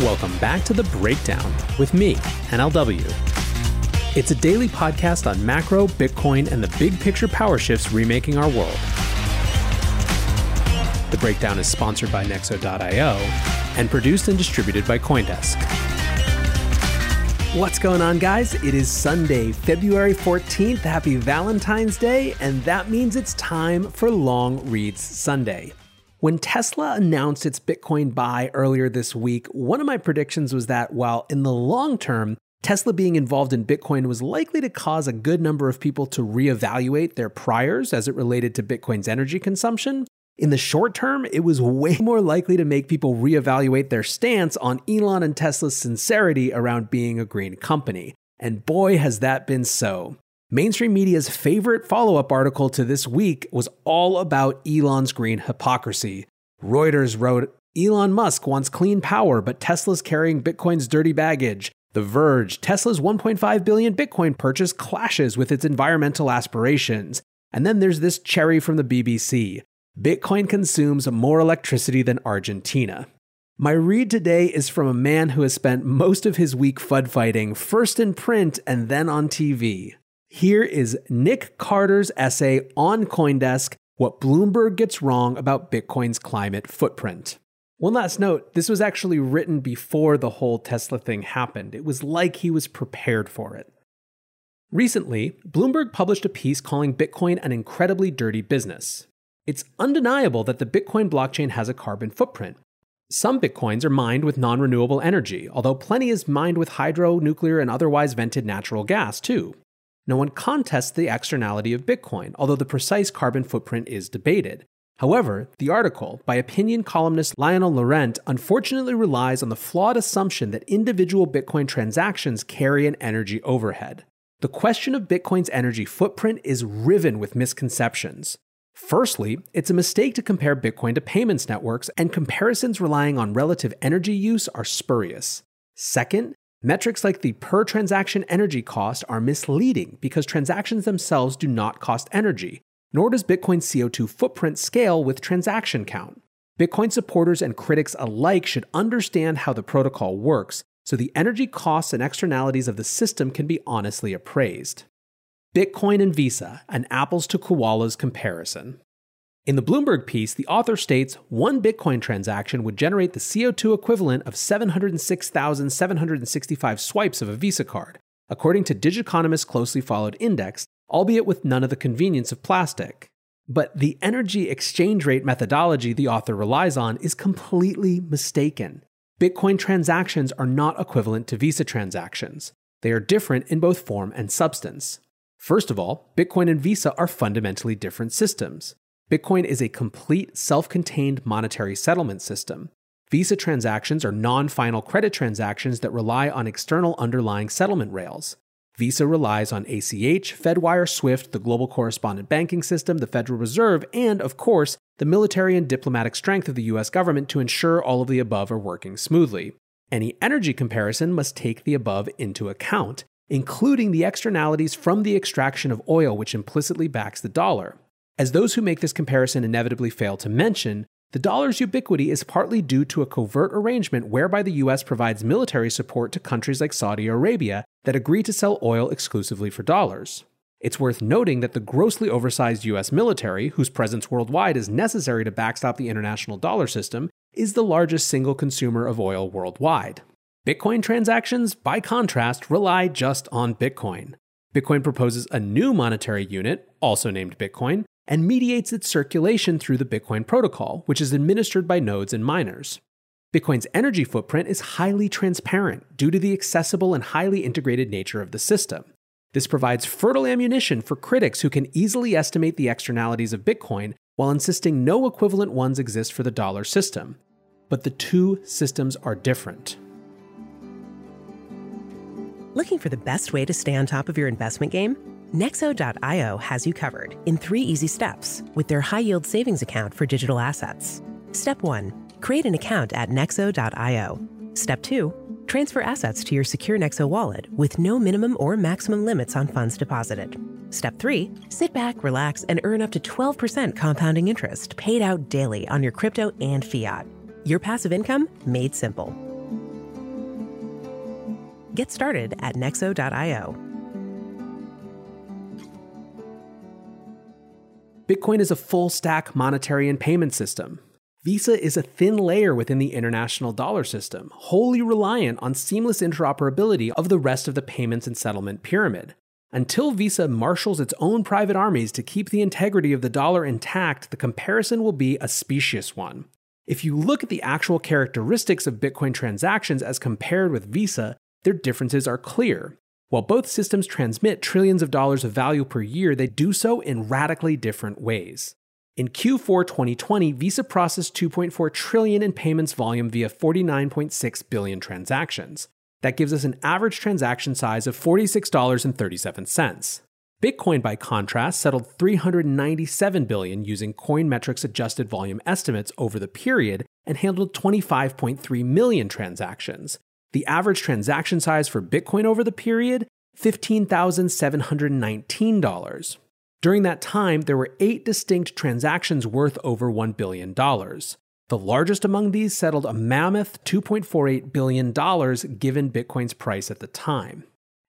Welcome back to The Breakdown with me, NLW. It's a daily podcast on macro, Bitcoin, and the big picture power shifts remaking our world. The Breakdown is sponsored by Nexo.io and produced and distributed by Coindesk. What's going on, guys? It is Sunday, February 14th. Happy Valentine's Day, and that means it's time for Long Reads Sunday. When Tesla announced its Bitcoin buy earlier this week, one of my predictions was that while in the long term, Tesla being involved in Bitcoin was likely to cause a good number of people to reevaluate their priors as it related to Bitcoin's energy consumption. In the short term, it was way more likely to make people reevaluate their stance on Elon and Tesla's sincerity around being a green company. And boy, has that been so. Mainstream media's favorite follow up article to this week was all about Elon's green hypocrisy. Reuters wrote Elon Musk wants clean power, but Tesla's carrying Bitcoin's dirty baggage. The Verge Tesla's 1.5 billion Bitcoin purchase clashes with its environmental aspirations. And then there's this cherry from the BBC Bitcoin consumes more electricity than Argentina. My read today is from a man who has spent most of his week FUD fighting, first in print and then on TV. Here is Nic Carter's essay on Coindesk What Bloomberg Gets Wrong About Bitcoin's Climate Footprint. One last note this was actually written before the whole Tesla thing happened. It was like he was prepared for it. Recently, Bloomberg published a piece calling Bitcoin an incredibly dirty business. It's undeniable that the Bitcoin blockchain has a carbon footprint. Some Bitcoins are mined with non renewable energy, although plenty is mined with hydro, nuclear, and otherwise vented natural gas, too. No one contests the externality of Bitcoin, although the precise carbon footprint is debated. However, the article, by opinion columnist Lionel Laurent, unfortunately relies on the flawed assumption that individual Bitcoin transactions carry an energy overhead. The question of Bitcoin's energy footprint is riven with misconceptions. Firstly, it's a mistake to compare Bitcoin to payments networks, and comparisons relying on relative energy use are spurious. Second, Metrics like the per transaction energy cost are misleading because transactions themselves do not cost energy, nor does Bitcoin's CO2 footprint scale with transaction count. Bitcoin supporters and critics alike should understand how the protocol works so the energy costs and externalities of the system can be honestly appraised. Bitcoin and Visa, an apples to koalas comparison. In the Bloomberg piece, the author states one Bitcoin transaction would generate the CO2 equivalent of 706,765 swipes of a Visa card, according to Digiconomist's closely followed index, albeit with none of the convenience of plastic. But the energy exchange rate methodology the author relies on is completely mistaken. Bitcoin transactions are not equivalent to Visa transactions. They are different in both form and substance. First of all, Bitcoin and Visa are fundamentally different systems. Bitcoin is a complete self contained monetary settlement system. Visa transactions are non final credit transactions that rely on external underlying settlement rails. Visa relies on ACH, Fedwire, SWIFT, the global correspondent banking system, the Federal Reserve, and, of course, the military and diplomatic strength of the US government to ensure all of the above are working smoothly. Any energy comparison must take the above into account, including the externalities from the extraction of oil, which implicitly backs the dollar. As those who make this comparison inevitably fail to mention, the dollar's ubiquity is partly due to a covert arrangement whereby the US provides military support to countries like Saudi Arabia that agree to sell oil exclusively for dollars. It's worth noting that the grossly oversized US military, whose presence worldwide is necessary to backstop the international dollar system, is the largest single consumer of oil worldwide. Bitcoin transactions, by contrast, rely just on Bitcoin. Bitcoin proposes a new monetary unit, also named Bitcoin, and mediates its circulation through the Bitcoin protocol, which is administered by nodes and miners. Bitcoin's energy footprint is highly transparent due to the accessible and highly integrated nature of the system. This provides fertile ammunition for critics who can easily estimate the externalities of Bitcoin while insisting no equivalent ones exist for the dollar system. But the two systems are different. Looking for the best way to stay on top of your investment game? Nexo.io has you covered in three easy steps with their high yield savings account for digital assets. Step 1 Create an account at Nexo.io. Step 2 Transfer assets to your secure Nexo wallet with no minimum or maximum limits on funds deposited. Step 3 Sit back, relax, and earn up to 12% compounding interest paid out daily on your crypto and fiat. Your passive income made simple. Get started at nexo.io. Bitcoin is a full stack monetary and payment system. Visa is a thin layer within the international dollar system, wholly reliant on seamless interoperability of the rest of the payments and settlement pyramid. Until Visa marshals its own private armies to keep the integrity of the dollar intact, the comparison will be a specious one. If you look at the actual characteristics of Bitcoin transactions as compared with Visa, their differences are clear. While both systems transmit trillions of dollars of value per year, they do so in radically different ways. In Q4 2020, Visa processed 2.4 trillion in payments volume via 49.6 billion transactions. That gives us an average transaction size of $46.37. Bitcoin, by contrast, settled 397 billion using Coinmetrics adjusted volume estimates over the period and handled 25.3 million transactions. The average transaction size for Bitcoin over the period, $15,719. During that time, there were eight distinct transactions worth over $1 billion. The largest among these settled a mammoth $2.48 billion given Bitcoin's price at the time.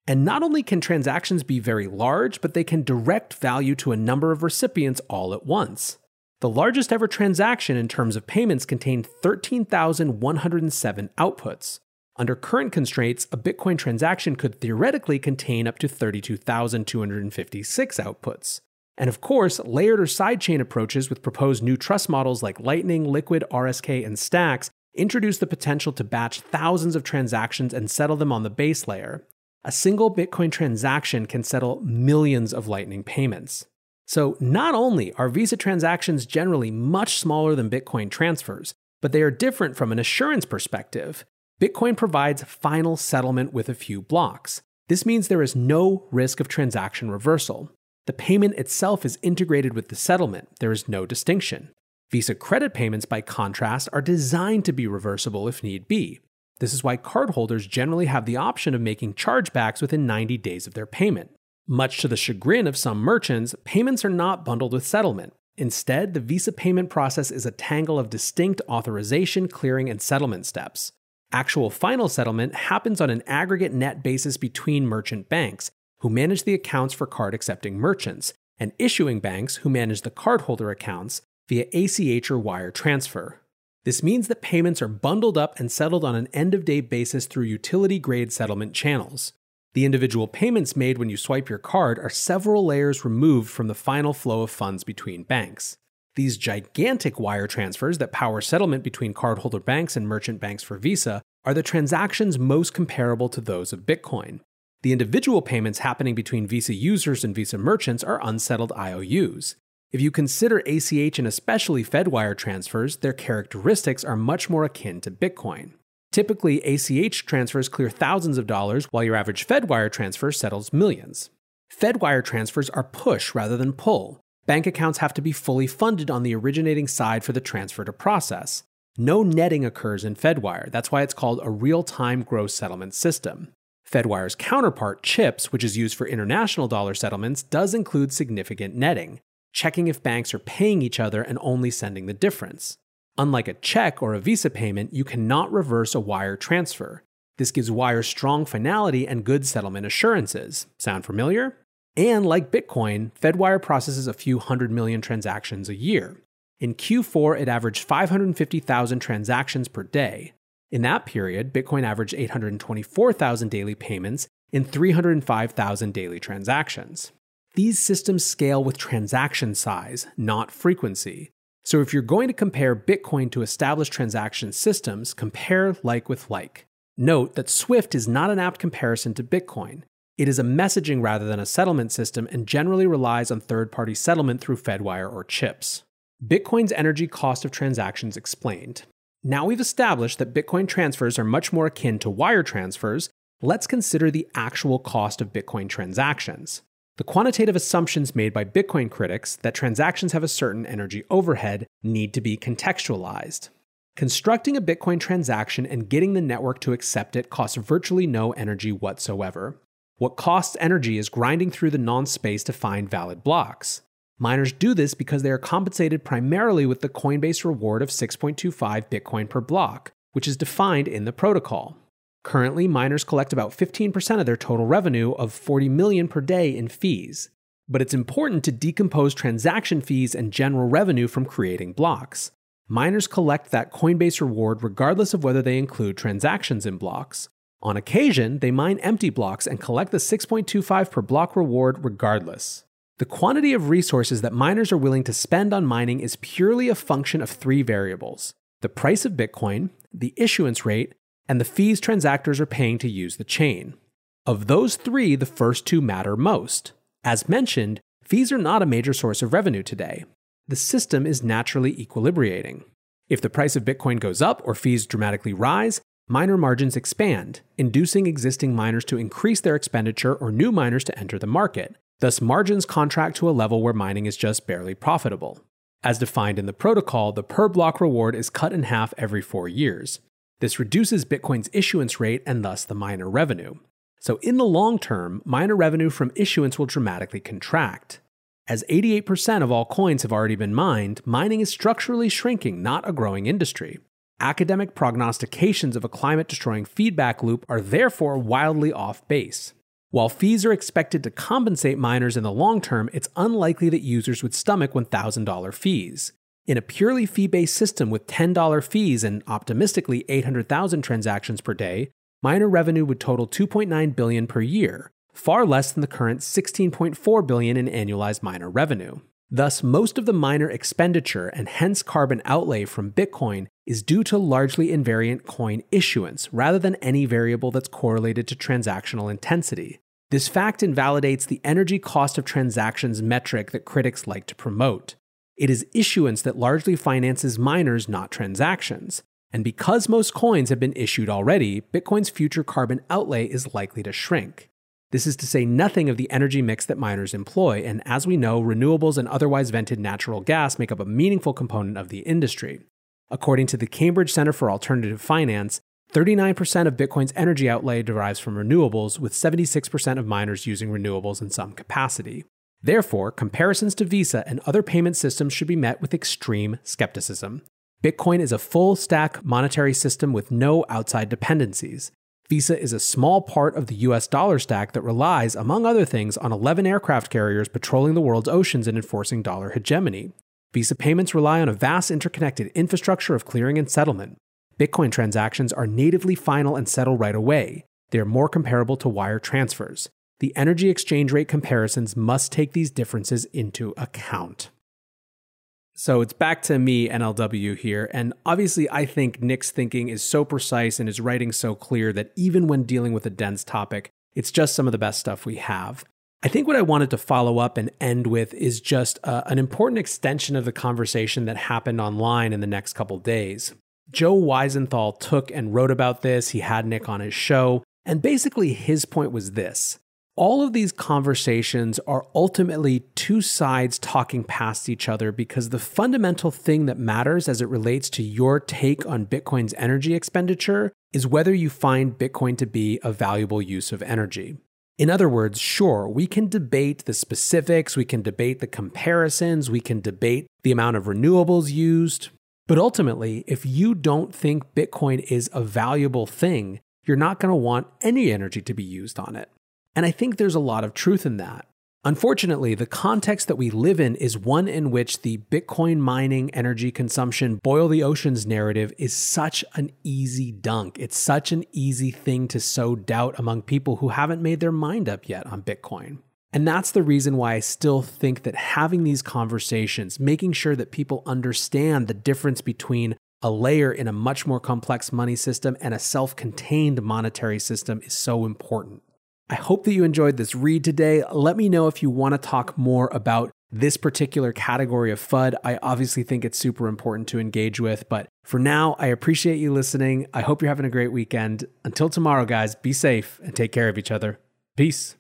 And not only can transactions be very large, but they can direct value to a number of recipients all at once. The largest ever transaction in terms of payments contained 13,107 outputs. Under current constraints, a Bitcoin transaction could theoretically contain up to 32,256 outputs. And of course, layered or sidechain approaches with proposed new trust models like Lightning, Liquid, RSK, and Stacks introduce the potential to batch thousands of transactions and settle them on the base layer. A single Bitcoin transaction can settle millions of Lightning payments. So, not only are Visa transactions generally much smaller than Bitcoin transfers, but they are different from an assurance perspective. Bitcoin provides final settlement with a few blocks. This means there is no risk of transaction reversal. The payment itself is integrated with the settlement, there is no distinction. Visa credit payments, by contrast, are designed to be reversible if need be. This is why cardholders generally have the option of making chargebacks within 90 days of their payment. Much to the chagrin of some merchants, payments are not bundled with settlement. Instead, the Visa payment process is a tangle of distinct authorization, clearing, and settlement steps. Actual final settlement happens on an aggregate net basis between merchant banks, who manage the accounts for card accepting merchants, and issuing banks, who manage the cardholder accounts via ACH or wire transfer. This means that payments are bundled up and settled on an end of day basis through utility grade settlement channels. The individual payments made when you swipe your card are several layers removed from the final flow of funds between banks. These gigantic wire transfers that power settlement between cardholder banks and merchant banks for Visa are the transactions most comparable to those of Bitcoin. The individual payments happening between Visa users and Visa merchants are unsettled IOUs. If you consider ACH and especially Fedwire transfers, their characteristics are much more akin to Bitcoin. Typically, ACH transfers clear thousands of dollars, while your average Fedwire transfer settles millions. Fedwire transfers are push rather than pull, bank accounts have to be fully funded on the originating side for the transfer to process. No netting occurs in Fedwire, that's why it's called a real time gross settlement system. Fedwire's counterpart, CHIPS, which is used for international dollar settlements, does include significant netting, checking if banks are paying each other and only sending the difference. Unlike a check or a Visa payment, you cannot reverse a wire transfer. This gives Wire strong finality and good settlement assurances. Sound familiar? And like Bitcoin, Fedwire processes a few hundred million transactions a year. In Q4, it averaged 550,000 transactions per day. In that period, Bitcoin averaged 824,000 daily payments in 305,000 daily transactions. These systems scale with transaction size, not frequency. So if you're going to compare Bitcoin to established transaction systems, compare like with like. Note that Swift is not an apt comparison to Bitcoin. It is a messaging rather than a settlement system and generally relies on third party settlement through Fedwire or CHIPS. Bitcoin's energy cost of transactions explained. Now we've established that Bitcoin transfers are much more akin to wire transfers, let's consider the actual cost of Bitcoin transactions. The quantitative assumptions made by Bitcoin critics that transactions have a certain energy overhead need to be contextualized. Constructing a Bitcoin transaction and getting the network to accept it costs virtually no energy whatsoever. What costs energy is grinding through the nonce space to find valid blocks. Miners do this because they are compensated primarily with the Coinbase reward of 6.25 Bitcoin per block, which is defined in the protocol. Currently, miners collect about 15% of their total revenue of 40 million per day in fees. But it's important to decompose transaction fees and general revenue from creating blocks. Miners collect that Coinbase reward regardless of whether they include transactions in blocks. On occasion, they mine empty blocks and collect the 6.25 per block reward regardless. The quantity of resources that miners are willing to spend on mining is purely a function of three variables the price of Bitcoin, the issuance rate, and the fees transactors are paying to use the chain. Of those three, the first two matter most. As mentioned, fees are not a major source of revenue today. The system is naturally equilibrating. If the price of Bitcoin goes up or fees dramatically rise, miner margins expand, inducing existing miners to increase their expenditure or new miners to enter the market. Thus, margins contract to a level where mining is just barely profitable. As defined in the protocol, the per block reward is cut in half every four years. This reduces Bitcoin's issuance rate and thus the miner revenue. So, in the long term, miner revenue from issuance will dramatically contract. As 88% of all coins have already been mined, mining is structurally shrinking, not a growing industry. Academic prognostications of a climate destroying feedback loop are therefore wildly off base. While fees are expected to compensate miners in the long term, it's unlikely that users would stomach $1,000 fees. In a purely fee based system with $10 fees and optimistically 800,000 transactions per day, miner revenue would total 2.9 billion per year, far less than the current 16.4 billion in annualized miner revenue. Thus, most of the miner expenditure and hence carbon outlay from Bitcoin is due to largely invariant coin issuance rather than any variable that's correlated to transactional intensity. This fact invalidates the energy cost of transactions metric that critics like to promote. It is issuance that largely finances miners, not transactions. And because most coins have been issued already, Bitcoin's future carbon outlay is likely to shrink. This is to say nothing of the energy mix that miners employ, and as we know, renewables and otherwise vented natural gas make up a meaningful component of the industry. According to the Cambridge Center for Alternative Finance, 39% of Bitcoin's energy outlay derives from renewables, with 76% of miners using renewables in some capacity. Therefore, comparisons to Visa and other payment systems should be met with extreme skepticism. Bitcoin is a full stack monetary system with no outside dependencies. Visa is a small part of the US dollar stack that relies, among other things, on 11 aircraft carriers patrolling the world's oceans and enforcing dollar hegemony. Visa payments rely on a vast interconnected infrastructure of clearing and settlement. Bitcoin transactions are natively final and settle right away. They are more comparable to wire transfers. The energy exchange rate comparisons must take these differences into account. So it's back to me, NLW, here. And obviously, I think Nic's thinking is so precise and his writing so clear that even when dealing with a dense topic, it's just some of the best stuff we have. I think what I wanted to follow up and end with is just uh, an important extension of the conversation that happened online in the next couple days. Joe Weisenthal took and wrote about this. He had Nic on his show. And basically, his point was this all of these conversations are ultimately two sides talking past each other because the fundamental thing that matters as it relates to your take on Bitcoin's energy expenditure is whether you find Bitcoin to be a valuable use of energy. In other words, sure, we can debate the specifics, we can debate the comparisons, we can debate the amount of renewables used, but ultimately, if you don't think Bitcoin is a valuable thing, you're not going to want any energy to be used on it. And I think there's a lot of truth in that. Unfortunately, the context that we live in is one in which the Bitcoin mining energy consumption boil the oceans narrative is such an easy dunk. It's such an easy thing to sow doubt among people who haven't made their mind up yet on Bitcoin. And that's the reason why I still think that having these conversations, making sure that people understand the difference between a layer in a much more complex money system and a self contained monetary system is so important. I hope that you enjoyed this read today. Let me know if you want to talk more about this particular category of FUD. I obviously think it's super important to engage with, but for now, I appreciate you listening. I hope you're having a great weekend. Until tomorrow, guys, be safe and take care of each other. Peace.